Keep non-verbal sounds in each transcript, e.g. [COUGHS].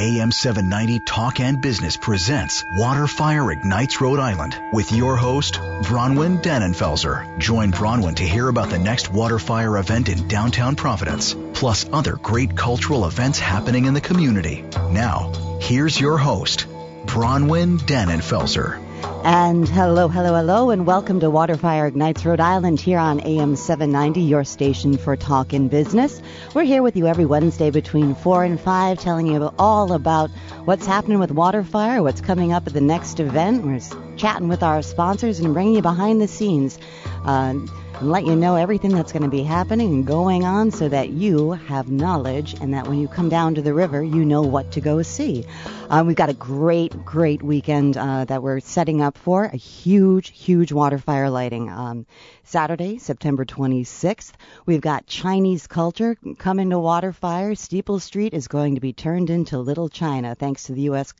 AM 790 Talk and Business presents Waterfire Ignites Rhode Island with your host, Bronwyn Dannenfelser. Join Bronwyn to hear about the next Waterfire event in downtown Providence, plus other great cultural events happening in the community. Now, here's your host, Bronwyn Dannenfelser. And hello, hello, hello, and welcome to Waterfire Ignites Rhode Island here on AM 790, your station for talk in business. We're here with you every Wednesday between 4 and 5, telling you all about what's happening with Waterfire, what's coming up at the next event. We're chatting with our sponsors and bringing you behind the scenes. Uh, and let you know everything that's going to be happening and going on so that you have knowledge and that when you come down to the river, you know what to go see. Um, we've got a great, great weekend uh, that we're setting up for a huge, huge water fire lighting. Um, Saturday, September 26th, we've got Chinese culture coming to water fire. Steeple Street is going to be turned into Little China thanks to the U.S.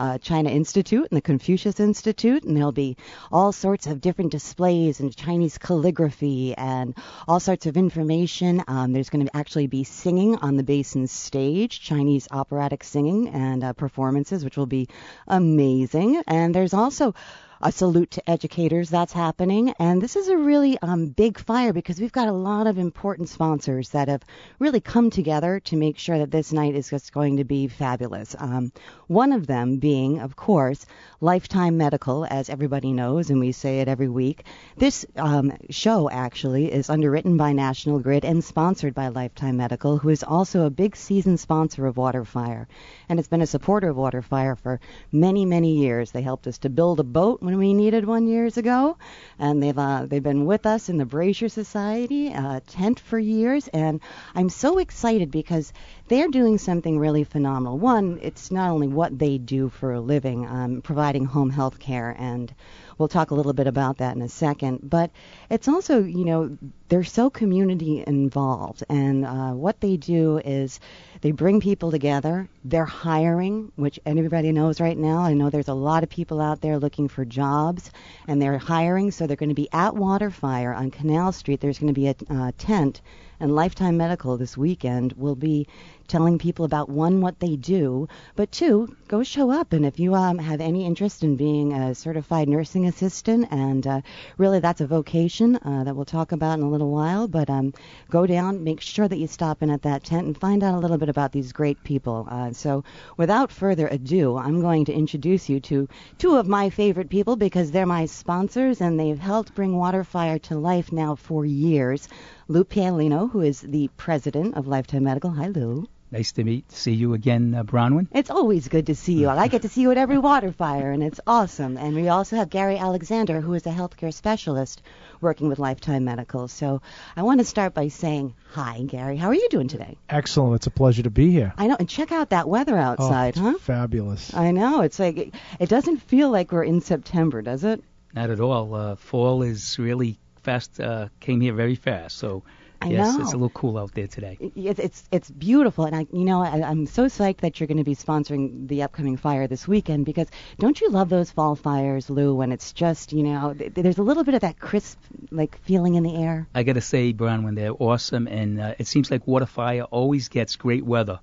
Uh, China Institute and the Confucius Institute, and there'll be all sorts of different displays and Chinese calligraphy and all sorts of information. Um, there's going to actually be singing on the basin stage, Chinese operatic singing and uh, performances, which will be amazing. And there's also a salute to educators that's happening. And this is a really um, big fire because we've got a lot of important sponsors that have really come together to make sure that this night is just going to be fabulous. Um, one of them being, of course, Lifetime Medical, as everybody knows, and we say it every week. This um, show actually is underwritten by National Grid and sponsored by Lifetime Medical, who is also a big season sponsor of Waterfire. And it's been a supporter of Waterfire for many, many years. They helped us to build a boat when we needed one years ago, and they've uh, they've been with us in the Brazier Society uh, tent for years, and I'm so excited because they're doing something really phenomenal. One, it's not only what they do for a living, um, providing home health care and We'll talk a little bit about that in a second. But it's also, you know, they're so community involved. And uh, what they do is they bring people together. They're hiring, which everybody knows right now. I know there's a lot of people out there looking for jobs, and they're hiring. So they're going to be at Waterfire on Canal Street. There's going to be a uh, tent and Lifetime Medical this weekend will be telling people about one, what they do, but two, go show up. And if you um, have any interest in being a certified nursing assistant, and uh, really that's a vocation uh, that we'll talk about in a little while, but um, go down, make sure that you stop in at that tent and find out a little bit about these great people. Uh, so without further ado, I'm going to introduce you to two of my favorite people because they're my sponsors and they've helped bring Waterfire to life now for years. Lou Paolino, who is the president of Lifetime Medical. Hi, Lou. Nice to meet, see you again, uh, Bronwyn. It's always good to see you. I get to see you at every [LAUGHS] water fire, and it's awesome. And we also have Gary Alexander, who is a healthcare specialist working with Lifetime Medical. So I want to start by saying hi, Gary. How are you doing today? Excellent. It's a pleasure to be here. I know. And check out that weather outside, oh, huh? Fabulous. I know. It's like it, it doesn't feel like we're in September, does it? Not at all. Uh, fall is really fast. Uh, came here very fast. So I yes, know. it's a little cool out there today. It's it's, it's beautiful, and I you know I, I'm so psyched that you're going to be sponsoring the upcoming fire this weekend because don't you love those fall fires, Lou? When it's just you know th- there's a little bit of that crisp like feeling in the air. I got to say, Brown, when they're awesome, and uh, it seems like Waterfire always gets great weather.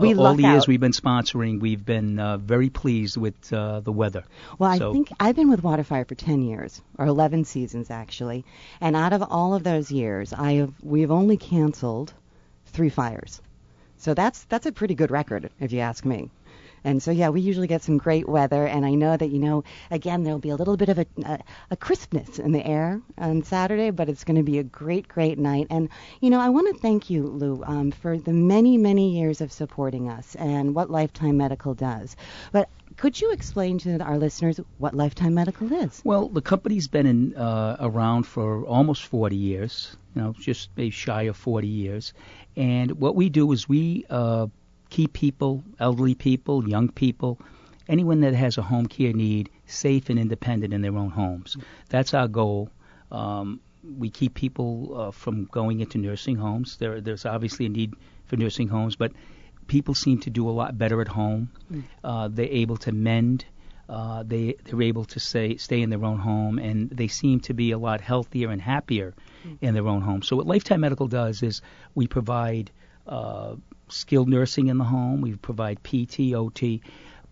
We all the years out. we've been sponsoring, we've been uh, very pleased with uh, the weather. Well, I think I've been with Waterfire for 10 years, or 11 seasons actually, and out of all of those years, I have we've only canceled three fires. So that's that's a pretty good record, if you ask me. And so yeah, we usually get some great weather, and I know that you know again there'll be a little bit of a a, a crispness in the air on Saturday, but it's going to be a great great night. And you know I want to thank you, Lou, um, for the many many years of supporting us and what Lifetime Medical does. But could you explain to our listeners what Lifetime Medical is? Well, the company's been in, uh, around for almost 40 years, you know, just maybe shy of 40 years. And what we do is we uh, keep people, elderly people, young people, anyone that has a home care need, safe and independent in their own homes. That's our goal. Um, we keep people uh, from going into nursing homes. There, there's obviously a need for nursing homes, but people seem to do a lot better at home. Uh, they're able to mend. Uh, they they're able to stay stay in their own home, and they seem to be a lot healthier and happier in their own home. So what Lifetime Medical does is we provide uh, skilled nursing in the home. We provide PT, OT,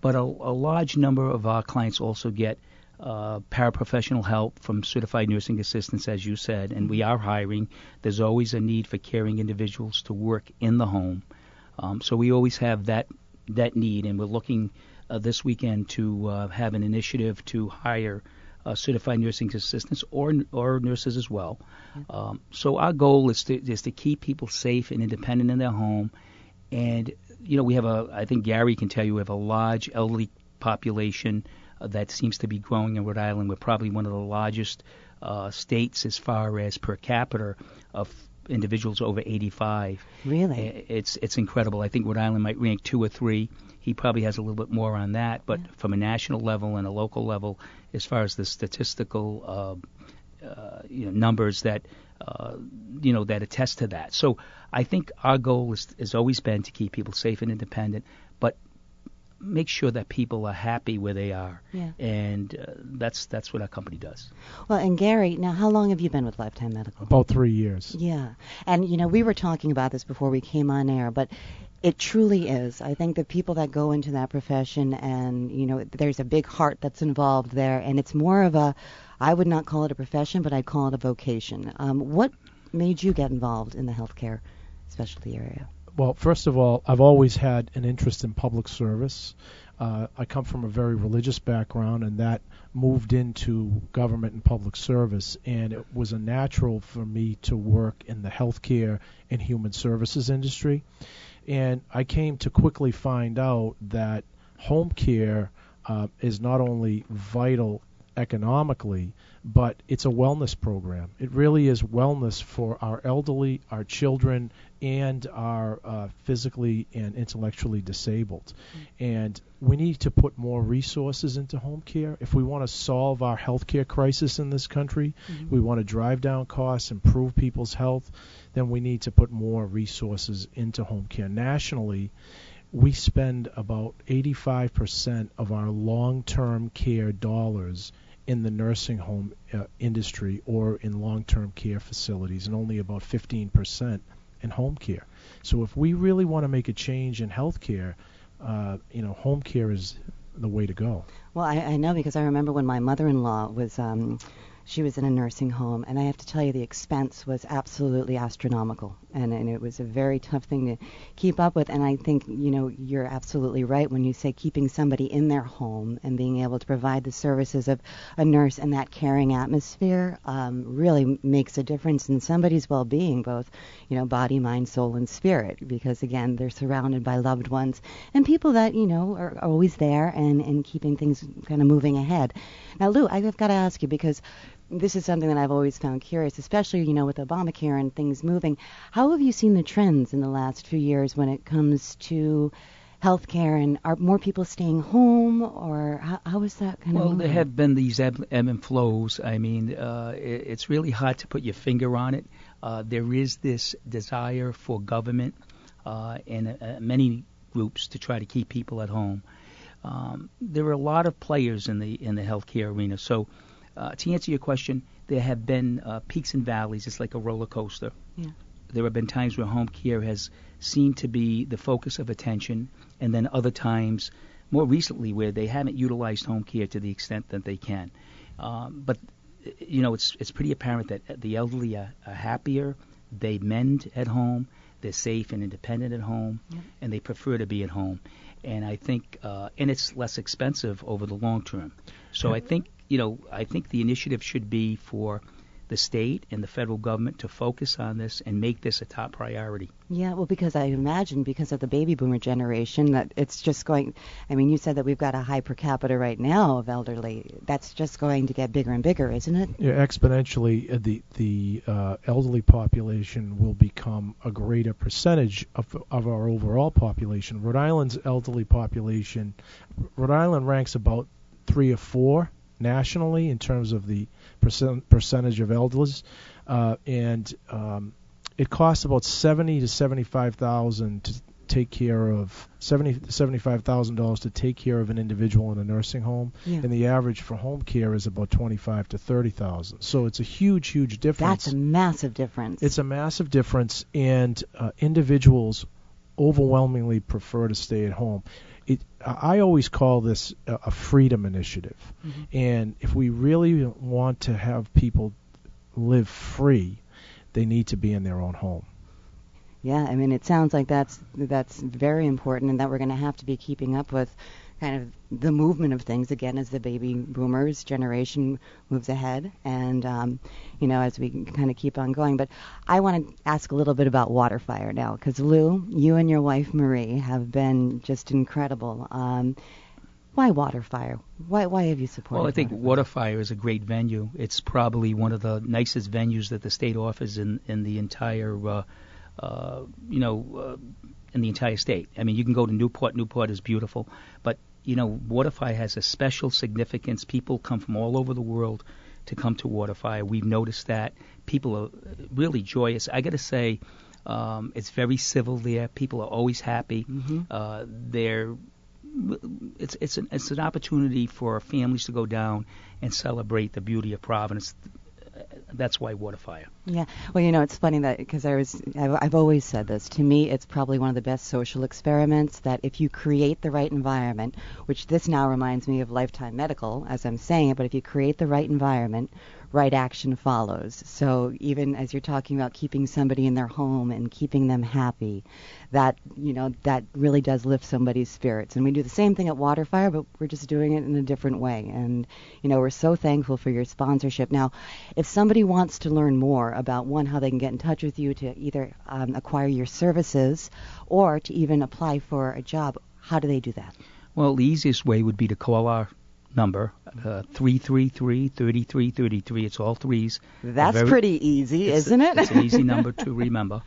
but a, a large number of our clients also get uh, paraprofessional help from certified nursing assistants, as you said, and we are hiring. There's always a need for caring individuals to work in the home, um, so we always have that that need, and we're looking uh, this weekend to uh, have an initiative to hire uh, certified nursing assistants or or nurses as well. Um, so our goal is to is to keep people safe and independent in their home, and you know we have a I think Gary can tell you we have a large elderly population uh, that seems to be growing in Rhode Island. We're probably one of the largest uh, states as far as per capita of individuals over 85. Really? It's it's incredible. I think Rhode Island might rank two or three. He probably has a little bit more on that, but Yeah. from a national level and a local level, as far as the statistical uh, uh, you know, numbers that uh, you know that attest to that. So I think our goal is, has always been to keep people safe and independent, but make sure that people are happy where they are, Yeah. and uh, that's that's what our company does. Well, and Gary, now how long have you been with Lifetime Medical? About three years. Yeah. And, you know, we were talking about this before we came on air, but it truly is. I think the people that go into that profession and, you know, there's a big heart that's involved there, and it's more of a, I would not call it a profession, but I'd call it a vocation. Um, what made you get involved in the healthcare specialty area? Well, first of all, I've always had an interest in public service. Uh, I come from a very religious background, and that moved into government and public service. And it was a natural for me to work in the healthcare and human services industry. And I came to quickly find out that home care uh, is not only vital economically, but it's a wellness program. It really is wellness for our elderly, our children, and our uh, physically and intellectually disabled. And we need to put more resources into home care if we want to solve our healthcare crisis in this country. We want to drive down costs, improve people's health. Then we need to put more resources into home care nationally we spend about 85% of our long-term care dollars in the nursing home uh, industry or in long-term care facilities and only about 15% in home care. So if we really want to make a change in healthcare, uh, you know, home care is the way to go. Well, I, I know because I remember when my mother-in-law was, um, she was in a nursing home, and I have to tell you, the expense was absolutely astronomical, and and it was a very tough thing to keep up with. And I think you know you're absolutely right when you say keeping somebody in their home and being able to provide the services of a nurse and that caring atmosphere um, really makes a difference in somebody's well-being, both you know body, mind, soul, and spirit. Because again, they're surrounded by loved ones and people that you know are always there and and keeping things kind of moving ahead. Now, Lou, I've got to ask you because this is something that I've always found curious, especially you know with Obamacare and things moving. How have you seen the trends in the last few years when it comes to healthcare and are more people staying home or how, how is that kind Well, of Well, there have been these ebb, ebb and flows. I mean, uh, it, it's really hard to put your finger on it. Uh, there is this desire for government uh, and uh, many groups to try to keep people at home. Um, there are a lot of players in the in the healthcare arena. So, uh, to answer your question, there have been uh, peaks and valleys. It's like a roller coaster. Yeah. There have been times where home care has seemed to be the focus of attention, and then other times, more recently, where they haven't utilized home care to the extent that they can. Um, but you know, it's it's pretty apparent that the elderly are, are happier. They mend at home. They're safe and independent at home, and they prefer to be at home. And I think, uh, and it's less expensive over the long term. So I think, you know, I think the initiative should be for the state and the federal government to focus on this and make this a top priority. Yeah, well, because I imagine because of the baby boomer generation that it's just going. I mean, you said that we've got a high per capita right now of elderly. That's just going to get bigger and bigger, isn't it? Yeah, exponentially, uh, the the uh, elderly population will become a greater percentage of of our overall population. Rhode Island's elderly population, Rhode Island ranks about three or four nationally in terms of the percent, percentage of elders, uh, and um, it costs about seventy to seventy-five thousand to take care of seventy seventy-five thousand dollars to take care of an individual in a nursing home, Yeah. and the average for home care is about twenty-five to thirty thousand. So it's a huge, huge difference. That's a massive difference. It's a massive difference, and uh, individuals overwhelmingly prefer to stay at home. It, I always call this a, a freedom initiative, mm-hmm. and if we really want to have people live free, they need to be in their own home. Yeah, I mean, it sounds like that's that's very important, and that we're going to have to be keeping up with kind of the movement of things again as the baby boomers generation moves ahead, and um, you know, as we kind of keep on going. But I want to ask a little bit about Waterfire now, because Lou, you and your wife Marie have been just incredible. Um, why Waterfire? Why why have you supported? Well, I think Waterfire? Waterfire is a great venue. It's probably one of the nicest venues that the state offers in in the entire, uh, uh, you know, uh, in the entire state. I mean, you can go to Newport. Newport is beautiful, but you know, Waterfire has a special significance. People come from all over the world to come to Waterfire. We've noticed that people are really joyous. I got to say. Um, it's very civil there. People are always happy. Mm-hmm. Uh, they're it's it's an it's an opportunity for families to go down and celebrate the beauty of Providence. That's why Waterfire. Yeah. Well, you know, it's funny that because I was, I've, I've always said this. To me, it's probably one of the best social experiments that if you create the right environment, which this now reminds me of Lifetime Medical as I'm saying it, but if you create the right environment, right action follows. So even as you're talking about keeping somebody in their home and keeping them happy, that you know that really does lift somebody's spirits. And we do the same thing at Waterfire, but we're just doing it in a different way. And you know, we're so thankful for your sponsorship. Now, if somebody wants to learn more about one, how they can get in touch with you to either um, acquire your services or to even apply for a job, how do they do that? Well, the easiest way would be to call our number, uh, 333-3333. It's all threes. That's Very- pretty easy, isn't it? It's an easy number to remember.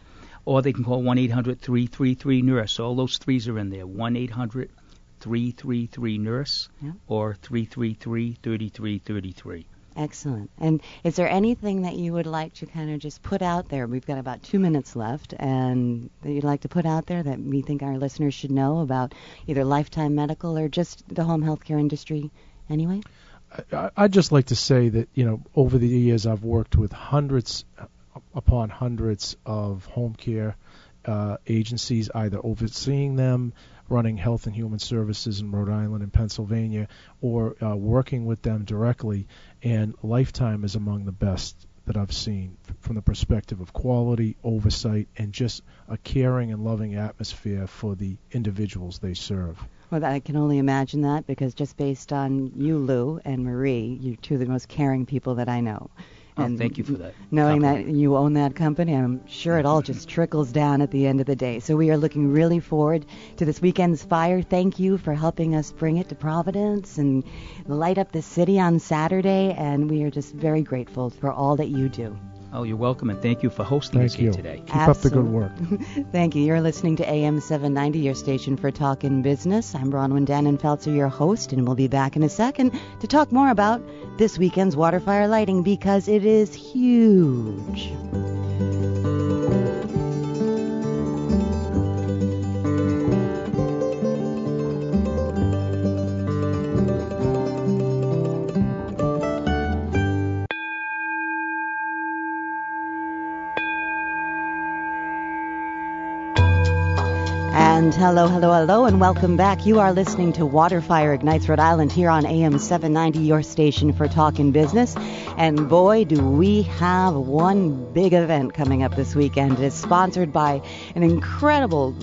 Or they can call 1-800-333-NURSE. All those threes are in there. 1-800-333-NURSE Yeah. or 333-3333. Excellent. And is there anything that you would like to kind of just put out there? We've got about two minutes left, and that you'd like to put out there that we think our listeners should know about either Lifetime Medical or just the home healthcare industry anyway? I'd just like to say that you know over the years I've worked with hundreds upon hundreds of home care uh, agencies, either overseeing them, running health and human services in Rhode Island and Pennsylvania, or uh, working with them directly. And Lifetime is among the best that I've seen from the perspective of quality, oversight, and just a caring and loving atmosphere for the individuals they serve. Well, I can only imagine that because just based on you, Lou, and Marie, you're two of the most caring people that I know. Oh, thank you for that Knowing that you own that company, I'm sure it all just trickles down at the end of the day. So we are looking really forward to this weekend's fire. Thank you for helping us bring it to Providence and light up the city on Saturday. And we are just very grateful for all that you do. Oh, you're welcome, and thank you for hosting us Thank here you. today. Keep up the good work. [LAUGHS] Thank you. You're listening to AM 790, your station for talk in business. I'm Bronwyn Dannenfelser, your host, and we'll be back in a second to talk more about this weekend's Waterfire lighting because it is huge. And hello, hello, hello, and welcome back. You are listening to Waterfire Ignites Rhode Island here on AM 790, your station for talk and business. And boy, do we have one big event coming up this weekend. It is sponsored by an incredible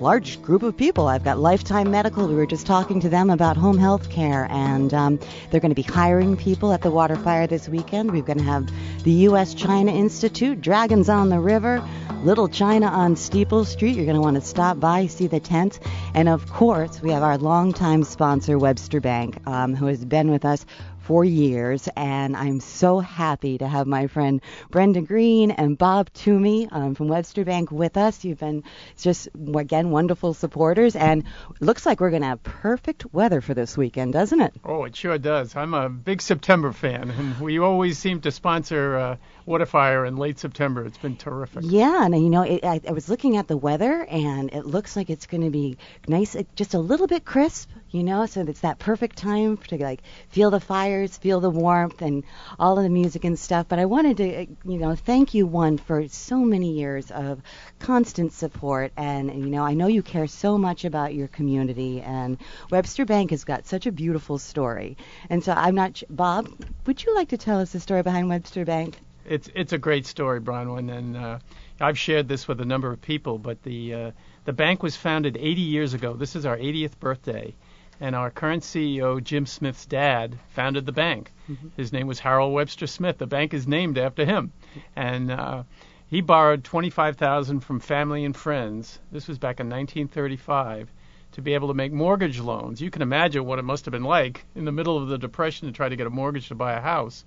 large group of people. I've got Lifetime Medical. We were just talking to them about home health care, and um, they're going to be hiring people at the water fire this weekend. We're going to have the U.S. China Institute, Dragons on the River, Little China on Steeple Street. You're going to want to stop by, see the tent. And of course, we have our longtime sponsor, Webster Bank, um, who has been with us for years, and I'm so happy to have my friend Brenda Green and Bob Toomey um, from Webster Bank with us. You've been just again wonderful supporters, and looks like we're going to have perfect weather for this weekend, doesn't it? Oh, it sure does. I'm a big September fan, and we always seem to sponsor uh, Waterfire in late September. It's been terrific. Yeah, and you know, it, I, I was looking at the weather, and it looks like it's going to be nice, just a little bit crisp, you know, so it's that perfect time to like feel the fires, feel the warmth, and all of the music and stuff. But I wanted to, uh, you know, thank you one for so many years of constant support, and you know, I know you care so much about your community, and Webster Bank has got such a beautiful story. And so I'm not, Bob, would you like to tell us the story behind Webster Bank? It's it's a great story, Bronwyn, and uh, I've shared this with a number of people. But the uh, the bank was founded 80 years ago. This is our 80th birthday, and our current CEO, Jim Smith's dad, founded the bank. Mm-hmm. His name was Harold Webster Smith. The bank is named after him, and uh, he borrowed 25,000 from family and friends. This was back in 1935 to be able to make mortgage loans. You can imagine what it must have been like in the middle of the depression to try to get a mortgage to buy a house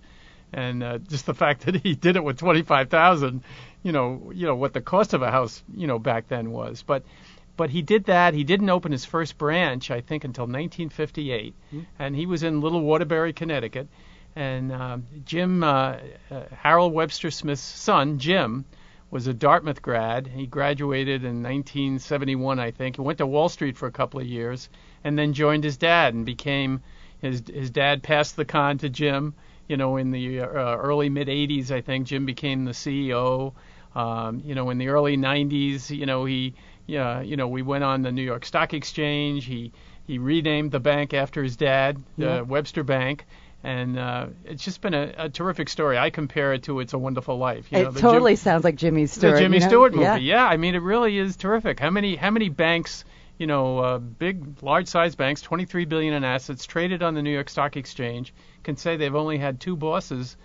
and uh, just the fact [LAUGHS] that he did it with 25,000, you know, you know what the cost of a house, you know, back then was. But but he did that. He didn't open his first branch, I think, until 1958, mm-hmm. and he was in Little Waterbury, Connecticut. And uh, Jim uh, uh, Harold Webster Smith's son, Jim, was a Dartmouth grad. He graduated in 1971, I think. He went to Wall Street for a couple of years, and then joined his dad and became his his dad passed the con to Jim you know, in the uh, early mid 80s, I think Jim became the CEO. Um, you know, in the early 90s, you know, he, yeah, you know, we went on the New York Stock Exchange. He he renamed the bank after his dad, yeah. Webster Bank. And uh, it's just been a, a terrific story. I compare it to "It's a Wonderful Life." You know, it totally Jim, sounds like Jimmy Stewart. The Jimmy you know? Stewart movie. Yeah. yeah, I mean, it really is terrific. How many how many banks you know, uh, big, large-sized banks, 23 billion in assets, traded on the New York Stock Exchange, can say they've only had two bosses,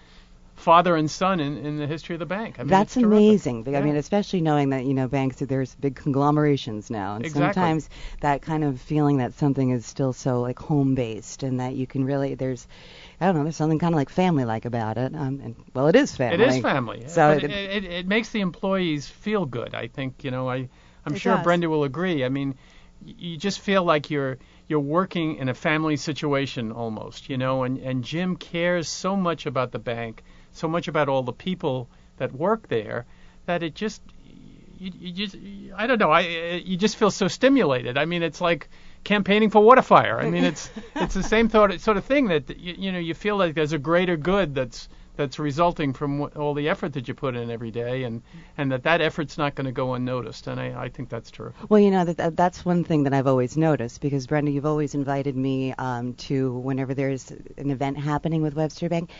father and son, in, in the history of the bank. I mean, That's amazing. Yeah. I mean, especially knowing that you know banks, there's big conglomerations now, and exactly. sometimes that kind of feeling that something is still so like home-based, and that you can really there's. I don't know. There's something kind of like family-like about it. Um, and well, it is family. It is family. So it, it, it, it makes the employees feel good. I think you know. I I'm sure does. Brenda will agree. I mean, you just feel like you're you're working in a family situation almost, you know. And and Jim cares so much about the bank, so much about all the people that work there, that it just you, you just I don't know. I you just feel so stimulated. I mean, it's like campaigning for Waterfire. I mean, it's it's the same thought, sort of thing that you, you know you feel like there's a greater good that's that's resulting from all the effort that you put in every day, and and that that effort's not going to go unnoticed. And I, I think that's true. Well, you know that that's one thing that I've always noticed because Brenda, you've always invited me um, to whenever there's an event happening with Webster Bank.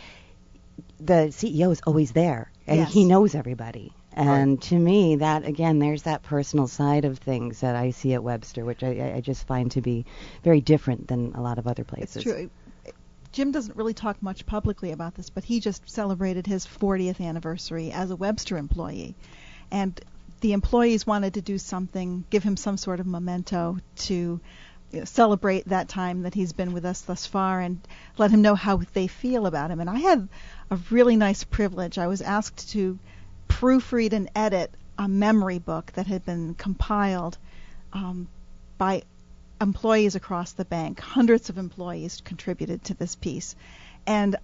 The CEO is always there, and yes. he knows everybody. And right. to me, that again, there's that personal side of things that I see at Webster, which I, I just find to be very different than a lot of other places. It's true. Jim doesn't really talk much publicly about this, but he just celebrated his 40th anniversary as a Webster employee. And the employees wanted to do something, give him some sort of memento to celebrate that time that he's been with us thus far and let him know how they feel about him. And I had a really nice privilege. I was asked to proofread and edit a memory book that had been compiled um, by employees across the bank. Hundreds of employees contributed to this piece. And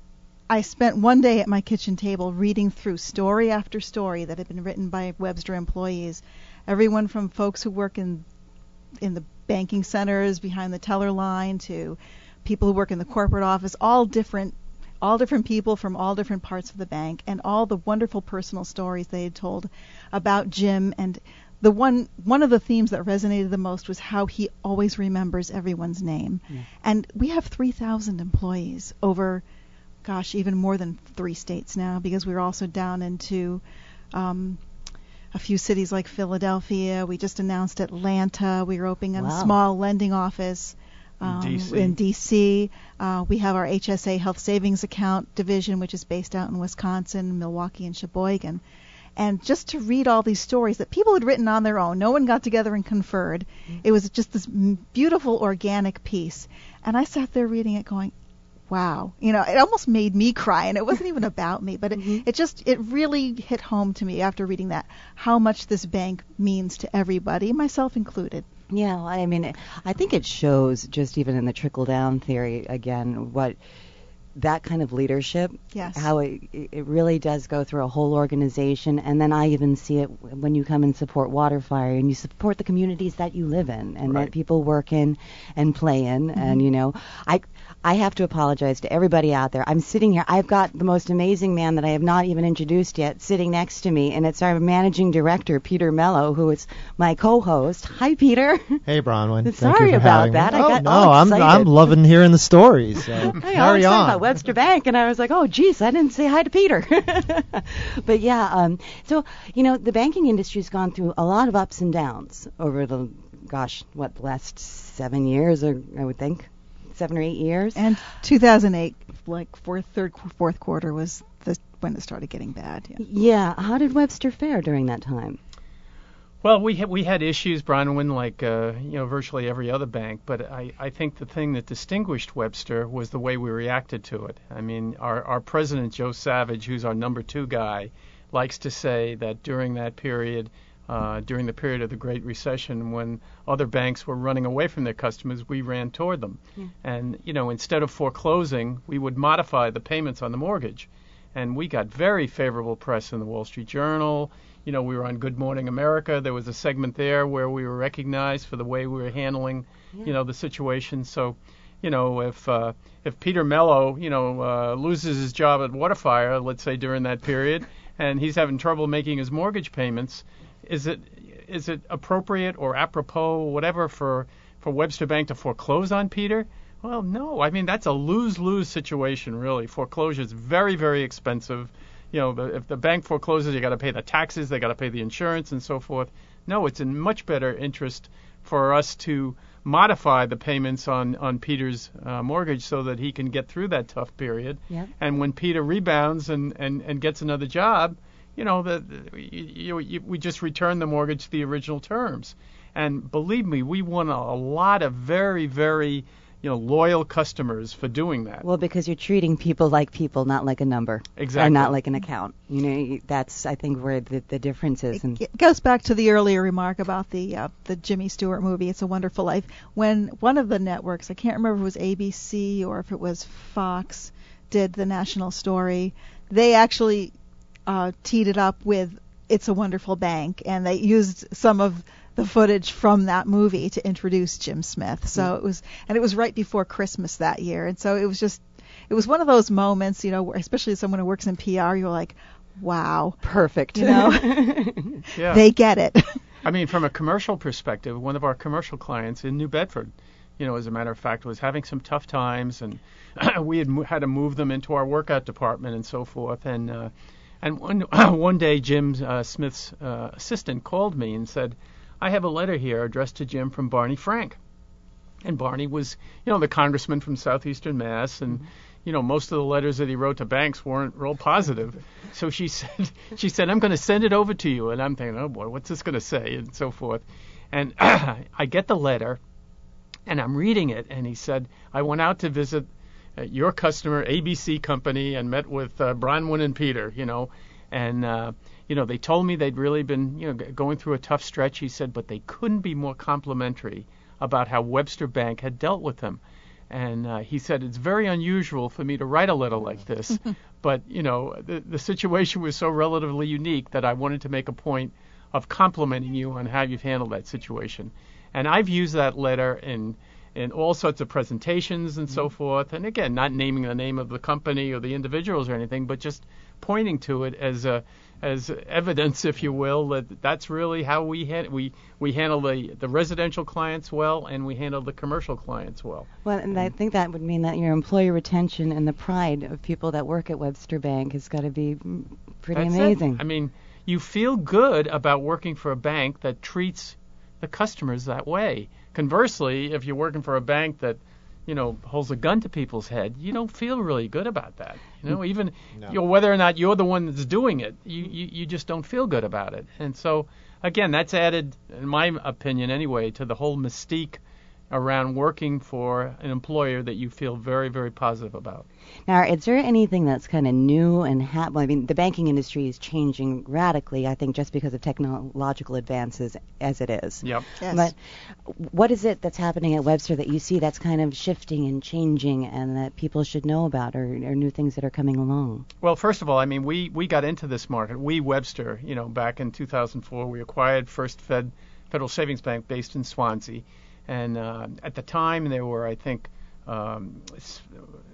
I spent one day at my kitchen table reading through story after story that had been written by Webster employees. Everyone from folks who work in in the banking centers behind the teller line to people who work in the corporate office, all different all different people from all different parts of the bank and all the wonderful personal stories they had told about Jim and the one one of the themes that resonated the most was how he always remembers everyone's name. Yeah. And we have 3,000 employees over, gosh, even more than three states now because we're also down into um, a few cities like Philadelphia. We just announced Atlanta. We are opening a small lending office. Um, DC. In DC, uh, we have our HSA Health Savings Account division, which is based out in Wisconsin, Milwaukee, and Sheboygan and just to read all these stories that people had written on their own. No one got together and conferred. It was just this beautiful organic piece. And I sat there reading it going, wow. You know, it almost made me cry, and it wasn't even [LAUGHS] about me, but it, Mm-hmm. it just it really hit home to me after reading that how much this bank means to everybody, myself included. Yeah, I mean, I think it shows just even in the trickle down theory again what that kind of leadership, Yes. how it it really does go through a whole organization, and then I even see it when you come and support Waterfire and you support the communities that you live in and Right. that people work in and play in, and mm-hmm. you know, I I have to apologize to everybody out there. I'm sitting here. I've got the most amazing man that I have not even introduced yet sitting next to me, and it's our managing director, Peter Mello, who is my co-host. Hi, Peter. Hey, Bronwyn. [LAUGHS] Sorry about having me. that. I oh, got no, all I'm I'm loving hearing the stories. So [LAUGHS] I carry excited on. about Webster Bank, and I was like, oh, geez, I didn't say hi to Peter. [LAUGHS] but yeah, um, so you know, the banking industry's gone through a lot of ups and downs over the, gosh, what, the last seven years, or I would think, seven or eight years. And 2008, like fourth, third, fourth quarter was the when it started getting bad. Yeah. yeah, how did Webster fare during that time? Well, we had we had issues, Bronwyn, like uh, you know virtually every other bank. But I, I think the thing that distinguished Webster was the way we reacted to it. I mean, our our president Joe Savage, who's our number two guy, likes to say that during that period, uh, during the period of the Great Recession, when other banks were running away from their customers, we ran toward them. And you know, instead of foreclosing, we would modify the payments on the mortgage. And we got very favorable press in the Wall Street Journal you know, we were on Good Morning America. There was a segment there where we were recognized for the way we were handling, you know, the situation. So, you know, if uh, if Peter Mello, you know, uh, loses his job at Waterfire, let's say during that period, and he's having trouble making his mortgage payments, is it is it appropriate or apropos, whatever, for for Webster Bank to foreclose on Peter? Well, no. I mean, that's a lose-lose situation, really. Foreclosure is very, very expensive you know, the, if the bank forecloses, you got to pay the taxes, they got to pay the insurance, and so forth. No, it's in much better interest for us to modify the payments on on Peter's uh, mortgage so that he can get through that tough period. Yep. And when Peter rebounds and and and gets another job, you know, the, you, you, we just return the mortgage to the original terms. And believe me, we won a, a lot of very very you know loyal customers for doing that. Well, because you're treating people like people, not like a number, or Exactly. not like an account. You know, that's I think where the, the difference is. And It goes back to the earlier remark about the uh, the Jimmy Stewart movie, It's a Wonderful Life. When one of the networks, I can't remember if it was ABC or if it was Fox, did the national story, they actually uh, teed it up with It's a Wonderful Bank, and they used some of the footage from that movie to introduce Jim Smith. So it was, and it was right before Christmas that year, and so it was just, it was one of those moments, you know, where, especially as someone who works in PR, you're like, wow, perfect. you know, [LAUGHS] yeah. they get it. I mean, from a commercial perspective, one of our commercial clients in New Bedford, you know, as a matter of fact, was having some tough times, and [CLEARS THROAT] we had mo- had to move them into our workout department and so forth. And uh, and one [COUGHS] one day, Jim uh, Smith's uh, assistant called me and said, "I have a letter here addressed to Jim from Barney Frank." And Barney was, you know, the congressman from southeastern Mass, and you know, most of the letters that he wrote to banks weren't real positive. So she [LAUGHS] said, she said, I'm going to send it over to you, and I'm thinking, oh boy, what's this going to say, and so forth. And [COUGHS] I get the letter, and I'm reading it, and he said, I went out to visit uh, your customer, ABC Company, and met with uh, Bronwyn and Peter, you know, and uh, you know, they told me they'd really been, you know, g- going through a tough stretch. He said, but they couldn't be more complimentary about how Webster Bank had dealt with them. And uh, he said it's very unusual for me to write a letter like this, [LAUGHS] but you know the, the situation was so relatively unique that I wanted to make a point of complimenting you on how you've handled that situation. And I've used that letter in in all sorts of presentations and so mm-hmm. forth. And again, not naming the name of the company or the individuals or anything, but just pointing to it as a as evidence, [LAUGHS] if you will, that that's really how we ha- we we handle the the residential clients well, and we handle the commercial clients well. Well, and I mm-hmm. think that would mean that your employee retention and the pride of people that work at Webster Bank has got to be pretty That's it. amazing. I mean, you feel good about working for a bank that treats the customers that way. Conversely, if you're working for a bank that you know holds a gun to people's head, you don't feel really good about that. You know, even No. you know, whether or not you're the one that's doing it, you, you you just don't feel good about it. And so again, that's added, in my opinion anyway, to the whole mystique around working for an employer that you feel very, very positive about. Now, is there anything that's kind of new and ha- well, I mean, the banking industry is changing radically, I think, just because of technological advances as it is. Yep. Yes. But what is it that's happening at Webster that you see that's kind of shifting and changing and that people should know about or, or new things that are coming along? Well, first of all, I mean, we, we got into this market. We, Webster, you know, back in 2004, we acquired First Fed Federal Savings Bank based in Swansea. And uh, at the time, there were, I think, um,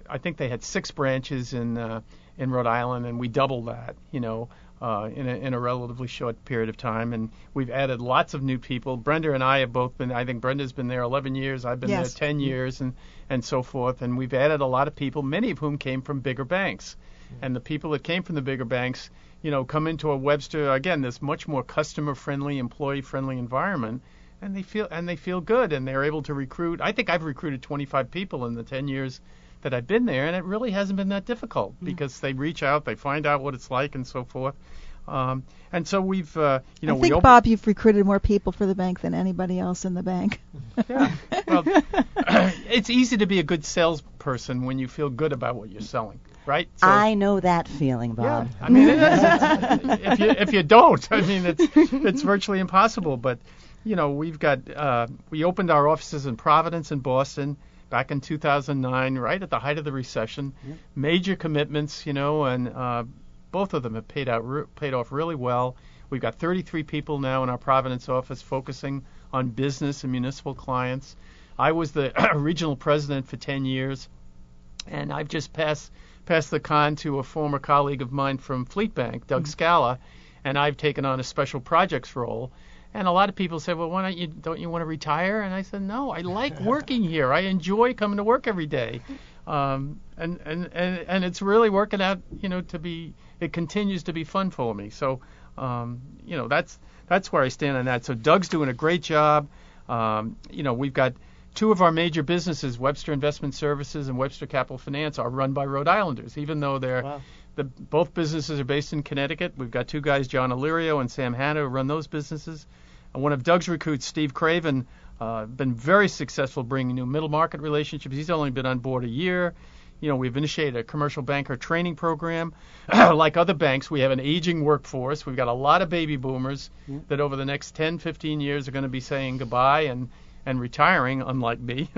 I think they had six branches in uh, in Rhode Island, and we doubled that, you know, uh, in a in a relatively short period of time. And we've added lots of new people. Brenda and I have both been. I think Brenda's been there 11 years. I've been Yes. there 10 years, and and so forth. And we've added a lot of people, many of whom came from bigger banks. And the people that came from the bigger banks, you know, come into a Webster again, this much more customer-friendly, employee-friendly environment and they feel and they feel good and they're able to recruit. I think I've recruited 25 people in the 10 years that I've been there, and it really hasn't been that difficult because they reach out, they find out what it's like, and so forth. Um, and so we've, uh, you know, I we think Bob, you've recruited more people for the bank than anybody else in the bank. [LAUGHS] yeah. Well, [CLEARS THROAT] it's easy to be a good salesperson when you feel good about what you're selling, right? So, I know that feeling, Bob. Yeah, Bob. I mean, it is. It's, if you if you don't, [LAUGHS] I mean, it's it's virtually impossible. But you know, we've got uh, we opened our offices in Providence and Boston back in 2009, right at the height of the recession. Major commitments, you know, and uh, both of them have paid out re- paid off really well. We've got 33 people now in our Providence office focusing on business and municipal clients. I was the [CLEARS THROAT] regional president for 10 years and I've just passed passed the con to a former colleague of mine from Fleet Bank, Doug Scala, and I've taken on a special projects role. And a lot of people said, "Well, why don't you don't you want to retire?" And I said, "No, I like [LAUGHS] working here. I enjoy coming to work every day." Um, and, and and and it's really working out, you know, to be it continues to be fun for me. So, um, you know, that's that's where I stand on that. So Doug's doing a great job. Um, you know, we've got two of our major businesses, Webster Investment Services and Webster Capital Finance, are run by Rhode Islanders, even though they're the both businesses are based in Connecticut. We've got two guys, John Illyrio and Sam Hanna, who run those businesses. And one of Doug's recruits, Steve Craven, uh, been very successful bringing new middle market relationships. He's only been on board a year. You know, we've initiated a commercial banker training program. [CLEARS THROAT] like other banks, we have an aging workforce. We've got a lot of baby boomers that over the next 10, 15 years are going to be saying goodbye and and retiring, unlike me. [LAUGHS]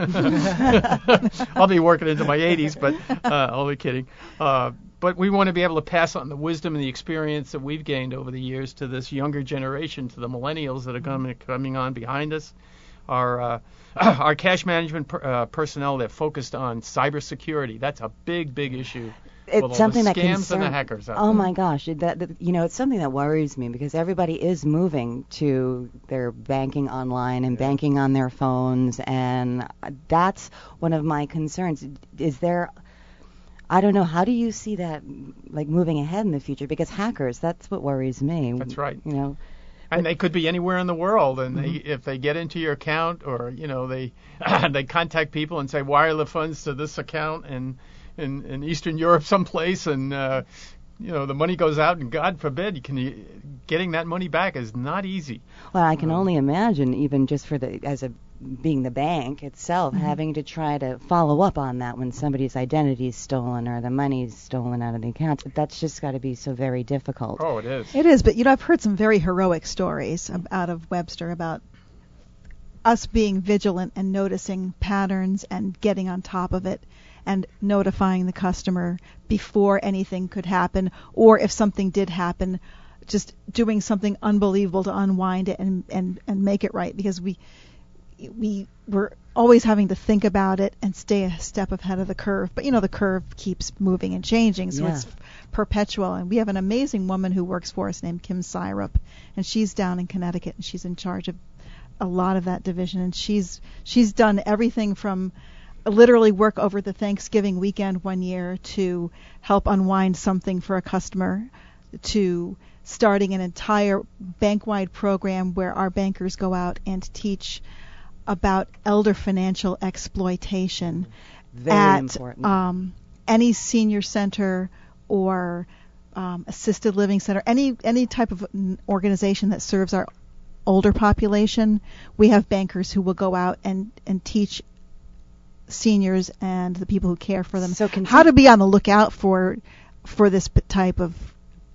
I'll be working into my 80s, but uh, only kidding. Uh, but we want to be able to pass on the wisdom and the experience that we've gained over the years to this younger generation, to the millennials that are coming coming on behind us. Our uh, [CLEARS THROAT] our cash management per, uh, personnel they're focused on cybersecurity. That's a big, big issue. It's with all something the that scams concern- and the hackers out Oh there. my gosh, that, that you know, it's something that worries me because everybody is moving to their banking online and banking on their phones, and that's one of my concerns. Is there? I don't know. How do you see that like moving ahead in the future? Because hackers, that's what worries me. That's right. You know, and they could be anywhere in the world and they Mm-hmm. if they get into your account or you know they [LAUGHS] they contact people and say wire the funds to this account in in, in Eastern Europe someplace and uh, you know the money goes out and God forbid you getting that money back is not easy. well, I can only imagine even just for the as a being the bank itself having to try to follow up on that when somebody's identity is stolen or the money's stolen out of the account. That's just got to be so very difficult. Oh, it is. It is, but you know, I've heard some very heroic stories out of Webster about us being vigilant and noticing patterns and getting on top of it and notifying the customer before anything could happen or if something did happen just doing something unbelievable to unwind it and and and make it right because we we were always having to think about it and stay a step ahead of the curve. But you know, the curve keeps moving and changing, so Yeah. it's perpetual. And we have an amazing woman who works for us named Kim Syrup, and she's down in Connecticut, and she's in charge of a lot of that division. And she's she's done everything from literally work over the Thanksgiving weekend one year to help unwind something for a customer to starting an entire bank-wide program where our bankers go out and teach about elder financial exploitation Very at um, any senior center or um, assisted living center, any any type of organization that serves our older population, we have bankers who will go out and and teach seniors and the people who care for them. So can how to be on the lookout for for this type of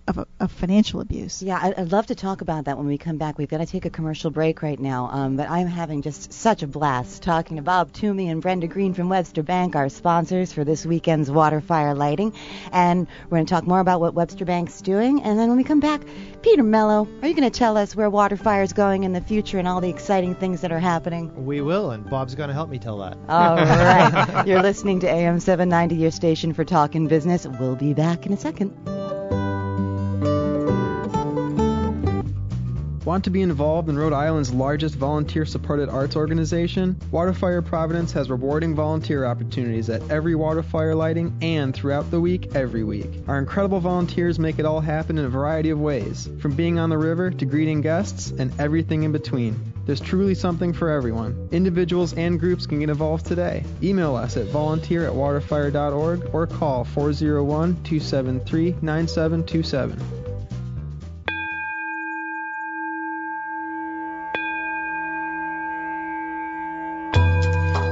of, of financial abuse. Yeah, I- I'd love to talk about that when we come back. We've got to take a commercial break right now, um, but I'm having just such a blast talking to Bob Toomey and Brenda Green from Webster Bank, our sponsors for this weekend's water fire lighting. And we're going to talk more about what Webster Bank's doing. And then when we come back, Peter Mello, are you going to tell us where water fire is going in the future and all the exciting things that are happening? We will, and Bob's going to help me tell that. All [LAUGHS] right. You're listening to AM 790, your station for talk and business. We'll be back in a second. Want to be involved in Rhode Island's largest volunteer supported arts organization? Waterfire Providence has rewarding volunteer opportunities at every waterfire lighting and throughout the week, every week. Our incredible volunteers make it all happen in a variety of ways, from being on the river to greeting guests and everything in between. There's truly something for everyone. Individuals and groups can get involved today. Email us at volunteer at waterfire.org or call 401 273 9727.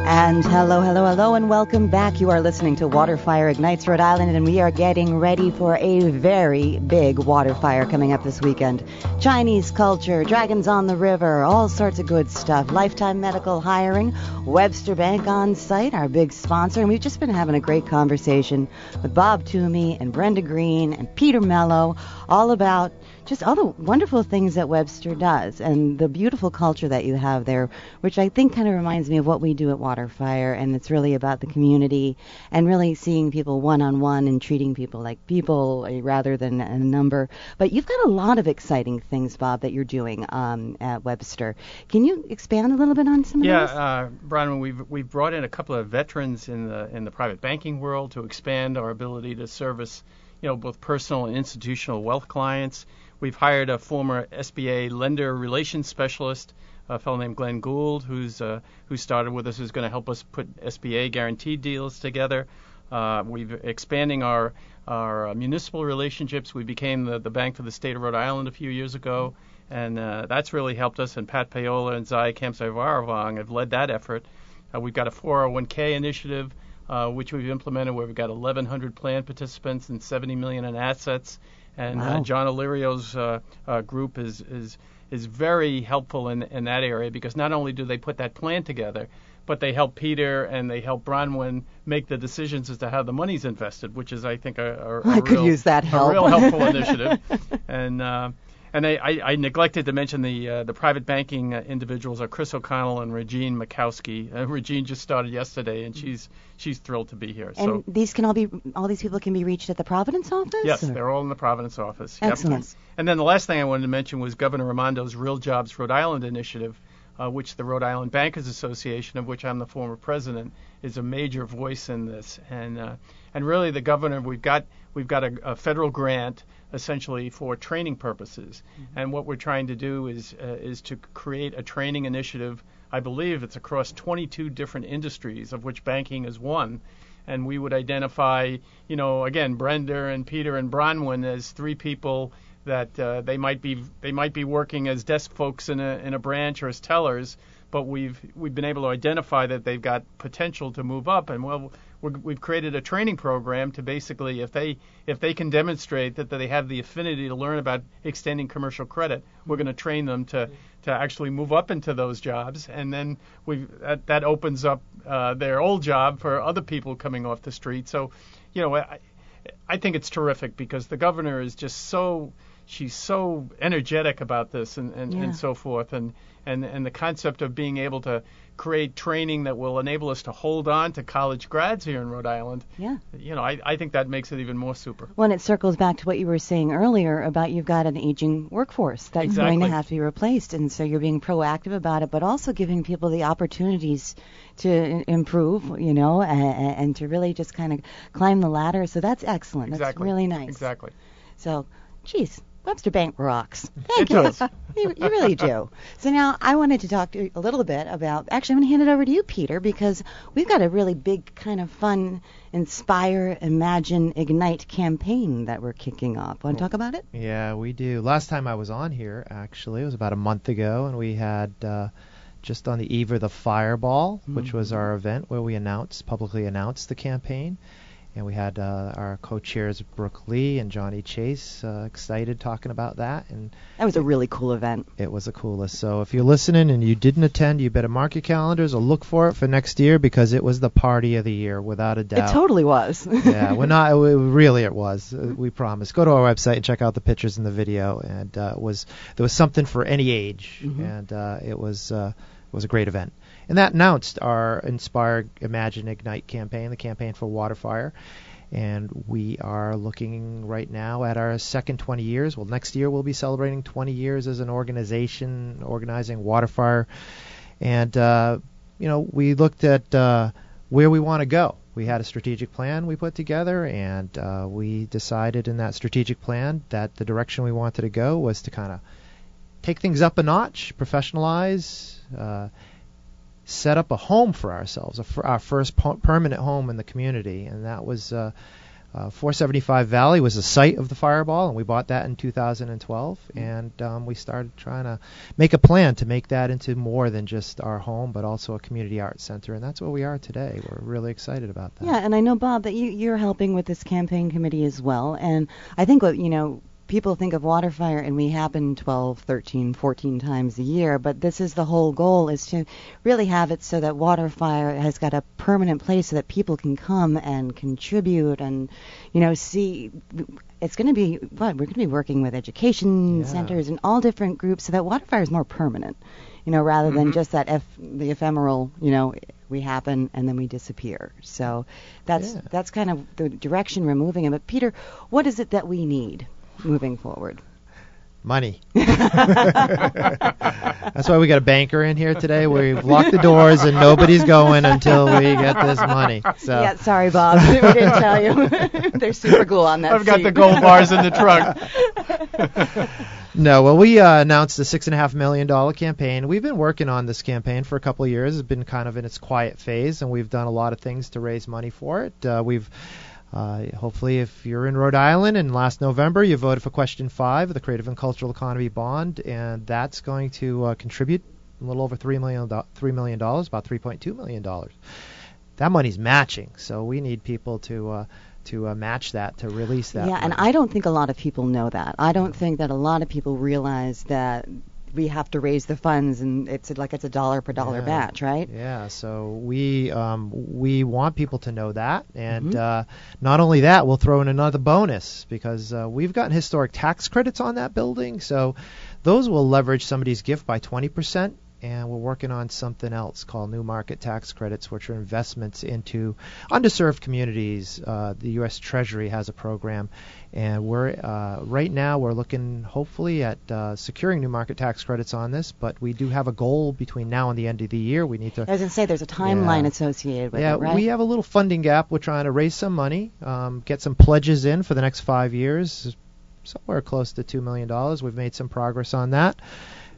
And hello, hello, hello, and welcome back. You are listening to Water Fire Ignites Rhode Island, and we are getting ready for a very big water fire coming up this weekend. Chinese culture, dragons on the river, all sorts of good stuff. Lifetime medical hiring, Webster Bank on site, our big sponsor, and we've just been having a great conversation with Bob Toomey and Brenda Green and Peter Mello, all about just all the wonderful things that Webster does and the beautiful culture that you have there, which I think kind of reminds me of what we do at Waterfire. And it's really about the community and really seeing people one on one and treating people like people uh, rather than a number. But you've got a lot of exciting things, Bob, that you're doing um, at Webster. Can you expand a little bit on some of these? Yeah, those? uh, Brian, we've we've brought in a couple of veterans in the in the private banking world to expand our ability to service, you know, both personal and institutional wealth clients. We've hired a former SBA lender relations specialist, a fellow named Glenn Gould, who's uh, who started with us, who's going to help us put SBA guaranteed deals together. Uh, we've expanding our our uh, municipal relationships. We became the, the bank for the state of Rhode Island a few years ago, and uh, that's really helped us. And Pat Payola and Zai Kamsaivaravong have led that effort. Uh, we've got a 401k initiative, uh, which we've implemented, where we've got 1,100 plan participants and 70 million in assets. And Wow. uh, John Illyrio's uh, uh, group is is is very helpful in in that area because not only do they put that plan together, but they help Peter and they help Bronwyn make the decisions as to how the money's invested, which is I think a, a, a I could use that help. a real helpful [LAUGHS] initiative. And uh, and I, I, I neglected to mention the uh, the private banking uh, individuals are Chris O'Connell and Regine Mikowski. Uh, Regine just started yesterday, and she's she's thrilled to be here. and so these can all be all these people can be reached at the Providence office. yes, or- they're all in the Providence office. Yep. Excellent. And then the last thing I wanted to mention was Governor Raimondo's Real Jobs Rhode Island initiative, uh, which the Rhode Island Bankers Association, of which I'm the former president, is a major voice in this. And uh, and really, the governor, we've got we've got a, a federal grant essentially for training purposes. And what we're trying to do is uh, is to create a training initiative. I believe it's across 22 different industries, of which banking is one and we would identify, you know, again, Brenda and Peter and Bronwyn as three people that uh, they might be they might be working as desk folks in a in a branch or as tellers, but we've we've been able to identify that they've got potential to move up, and well, we're, we've created a training program to basically, if they if they can demonstrate that, that they have the affinity to learn about extending commercial credit, we're going to train them to to actually move up into those jobs, and then we that, that opens up uh, their old job for other people coming off the street. So, you know, I, I think it's terrific because the governor is just so she's so energetic about this and, and, Yeah. and so forth and, and and the concept of being able to create training that will enable us to hold on to college grads here in Rhode Island. Yeah. You know, I, I think that makes it even more super. Well, and it circles back to what you were saying earlier about you've got an aging workforce that's going to have to be replaced, and so you're being proactive about it, but also giving people the opportunities to improve, you know, and, and to really just kind of climb the ladder. So that's excellent. Exactly. That's really nice. Exactly. So, geez, Webster Bank rocks. Thank It you. does. [LAUGHS] you. You really do. So now I wanted to talk to you a little bit about. Actually, I'm going to hand it over to you, Peter, because we've got a really big, kind of fun, inspire, imagine, ignite campaign that we're kicking off. Want to talk about it? Yeah, we do. Last time I was on here, actually, it was about a month ago, and we had uh, just on the eve of the Fireball, which was our event where we announced, publicly announced the campaign. And we had uh, our co-chairs Brooke Lee and Johnny Chase uh, excited talking about that, and That was a really cool event. it was the coolest. So if you're listening and you didn't attend, you better mark your calendars or look for it for next year because it was the party of the year without a doubt. It totally was. [LAUGHS] yeah, we're not. We, really, it was. Uh, we promise. Go to our website and check out the pictures and the video. And uh, it was there was something for any age, and uh, it was uh, it was a great event. And that announced our Inspire, Imagine, Ignite campaign, the campaign for Waterfire. And we are looking right now at our second 20 years. Well, next year we'll be celebrating 20 years as an organization organizing Waterfire. And uh, you know, we looked at uh, where we want to go. We had a strategic plan we put together, and uh, we decided in that strategic plan that the direction we wanted to go was to kind of take things up a notch, professionalize, uh, set up a home for ourselves, a our first po- permanent home in the community, and that was. Uh, uh, 475 Valley was the site of the Fireball, and we bought that in 2012. And um, we started trying to make a plan to make that into more than just our home, but also a community arts center. And that's where we are today. We're really excited about that. Yeah, and I know Bob that you you're helping with this campaign committee as well. And I think what you know people think of Waterfire and we happen 12, 13, 14 times a year, but this is the whole goal is to really have it so that Waterfire has got a permanent place so that people can come and contribute and you know see it's going to be what we're going to be working with education Yeah. centers and all different groups so that Waterfire is more permanent. You know, rather than mm-hmm. just that eph- the ephemeral, you know, we happen and then we disappear. So that's Yeah. that's kind of the direction we're moving in. But Peter, what is it that we need moving forward? Money. [LAUGHS] That's why we got a banker in here today. We've locked the doors and nobody's going until we get this money. So Yeah, sorry, Bob. we didn't tell you. [LAUGHS] There's super glue on that. I've got the gold bars in the trunk. [LAUGHS] No, well, we uh, announced a six and a half million dollar campaign. We've been working on this campaign for a couple of years. It's been kind of in its quiet phase, and we've done a lot of things to raise money for it. Uh, we've uh, hopefully, if you're in Rhode Island, and last November you voted for Question Five of the Creative and Cultural Economy Bond, and that's going to uh, contribute a little over three million do- three million dollars, about 3.2 million dollars. That money's matching, so we need people to. Uh, to uh, match that to release that. Yeah, and. I don't think a lot of people know that. I don't think that a lot of people realize that we have to raise the funds and it's like it's a dollar per dollar Yeah. match, right? Yeah, so we um, we want people to know that, and Mhm. uh, not only that, we'll throw in another bonus because uh, we've gotten historic tax credits on that building, so those will leverage somebody's gift by 20%. And we're working on something else called new market tax credits, which are investments into underserved communities. Uh, the U.S. Treasury has a program, and we're uh, right now we're looking hopefully at uh, securing new market tax credits on this. But we do have a goal between now and the end of the year. We need to as I was going to say there's a timeline Yeah. associated with yeah, it, right? we have a little funding gap. We're trying to raise some money, um, get some pledges in for the next five years, somewhere close to two million dollars. We've made some progress on that,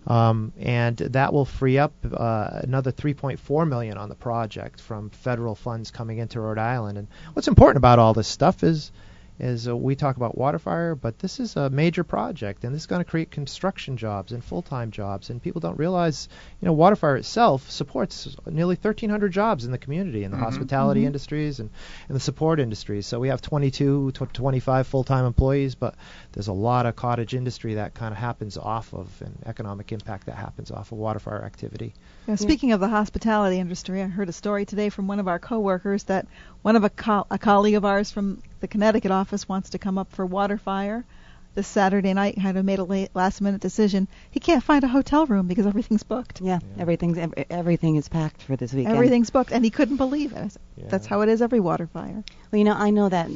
um, and that will free up uh, another 3.4 million on the project from federal funds coming into Rhode Island. And what's important about all this stuff is is uh, we talk about water fire, but this is a major project, and this is going to create construction jobs and full-time jobs. And people don't realize, you know, water fire itself supports nearly 1,300 jobs in the community, in the hospitality industries and in the support industries. So we have 22 to 25 full-time employees, but there's a lot of cottage industry that kind of happens off of, and economic impact that happens off of water fire activity. Now, speaking of the hospitality industry, I heard a story today from one of our coworkers that one of a, co- a colleague of ours from the Connecticut office wants to come up for water fire this Saturday night. Kind of made a late, last-minute decision. He can't find a hotel room because everything's booked. yeah, everything's ev- everything is packed for this weekend. Everything's booked, and he couldn't believe it. I said, That's how it is every water fire. Well, you know, I know that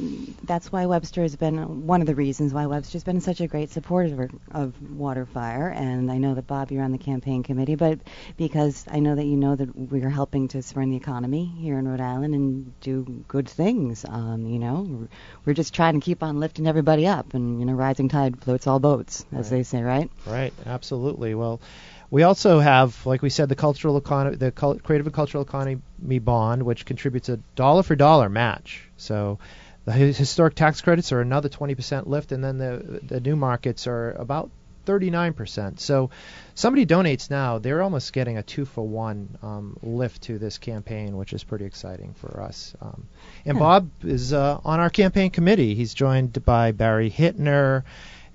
that's why Webster has been one of the reasons why Webster's been such a great supporter of Water Fire, and I know that Bob, you're on the campaign committee, but because I know that you know that we're helping to spur the economy here in Rhode Island and do good things. Um, you know, we're, we're just trying to keep on lifting everybody up, and you know, rising tide floats all boats, as Right. they say, right? Right, absolutely. Well, we also have, like we said, the cultural economy, the cul- creative and cultural economy bond, which contributes a dollar for dollar match. So the historic tax credits are another 20% lift, and then the the new markets are about 39%. So somebody donates now, they're almost getting a two for one um, lift to this campaign, which is pretty exciting for us. Um, and Yeah. Bob is uh, on our campaign committee. He's joined by Barry Hittner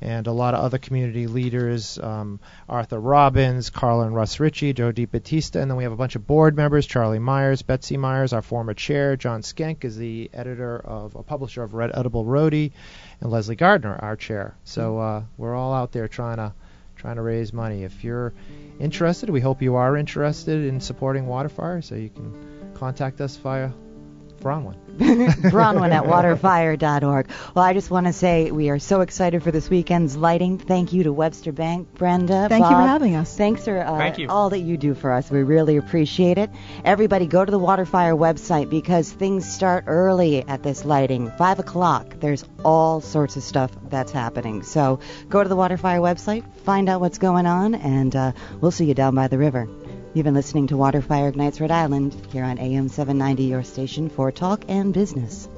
and a lot of other community leaders, um, Arthur Robbins, Carla and Russ Ritchie, Joe DiBattista, and then we have a bunch of board members, Charlie Myers, Betsy Myers, our former chair, John Schenck is the editor of, a publisher of Red Edible Rhody, and Leslie Gardner, our chair. So uh, we're all out there trying to trying to raise money. If you're interested, we hope you are interested in supporting Waterfire, so you can contact us via Bronwyn. [LAUGHS] Bronwyn at [LAUGHS] waterfire.org. Well, I just want to say we are so excited for this weekend's lighting. Thank you to Webster Bank, Brenda. Thank you for having us. Thanks for uh, Thank you. all that you do for us. We really appreciate it. Everybody, go to the Waterfire website because things start early at this lighting. 5 o'clock. There's all sorts of stuff that's happening. So go to the Waterfire website, find out what's going on, and uh, we'll see you down by the river. You've been listening to Waterfire Ignites Rhode Island here on AM 790, your station for talk and business.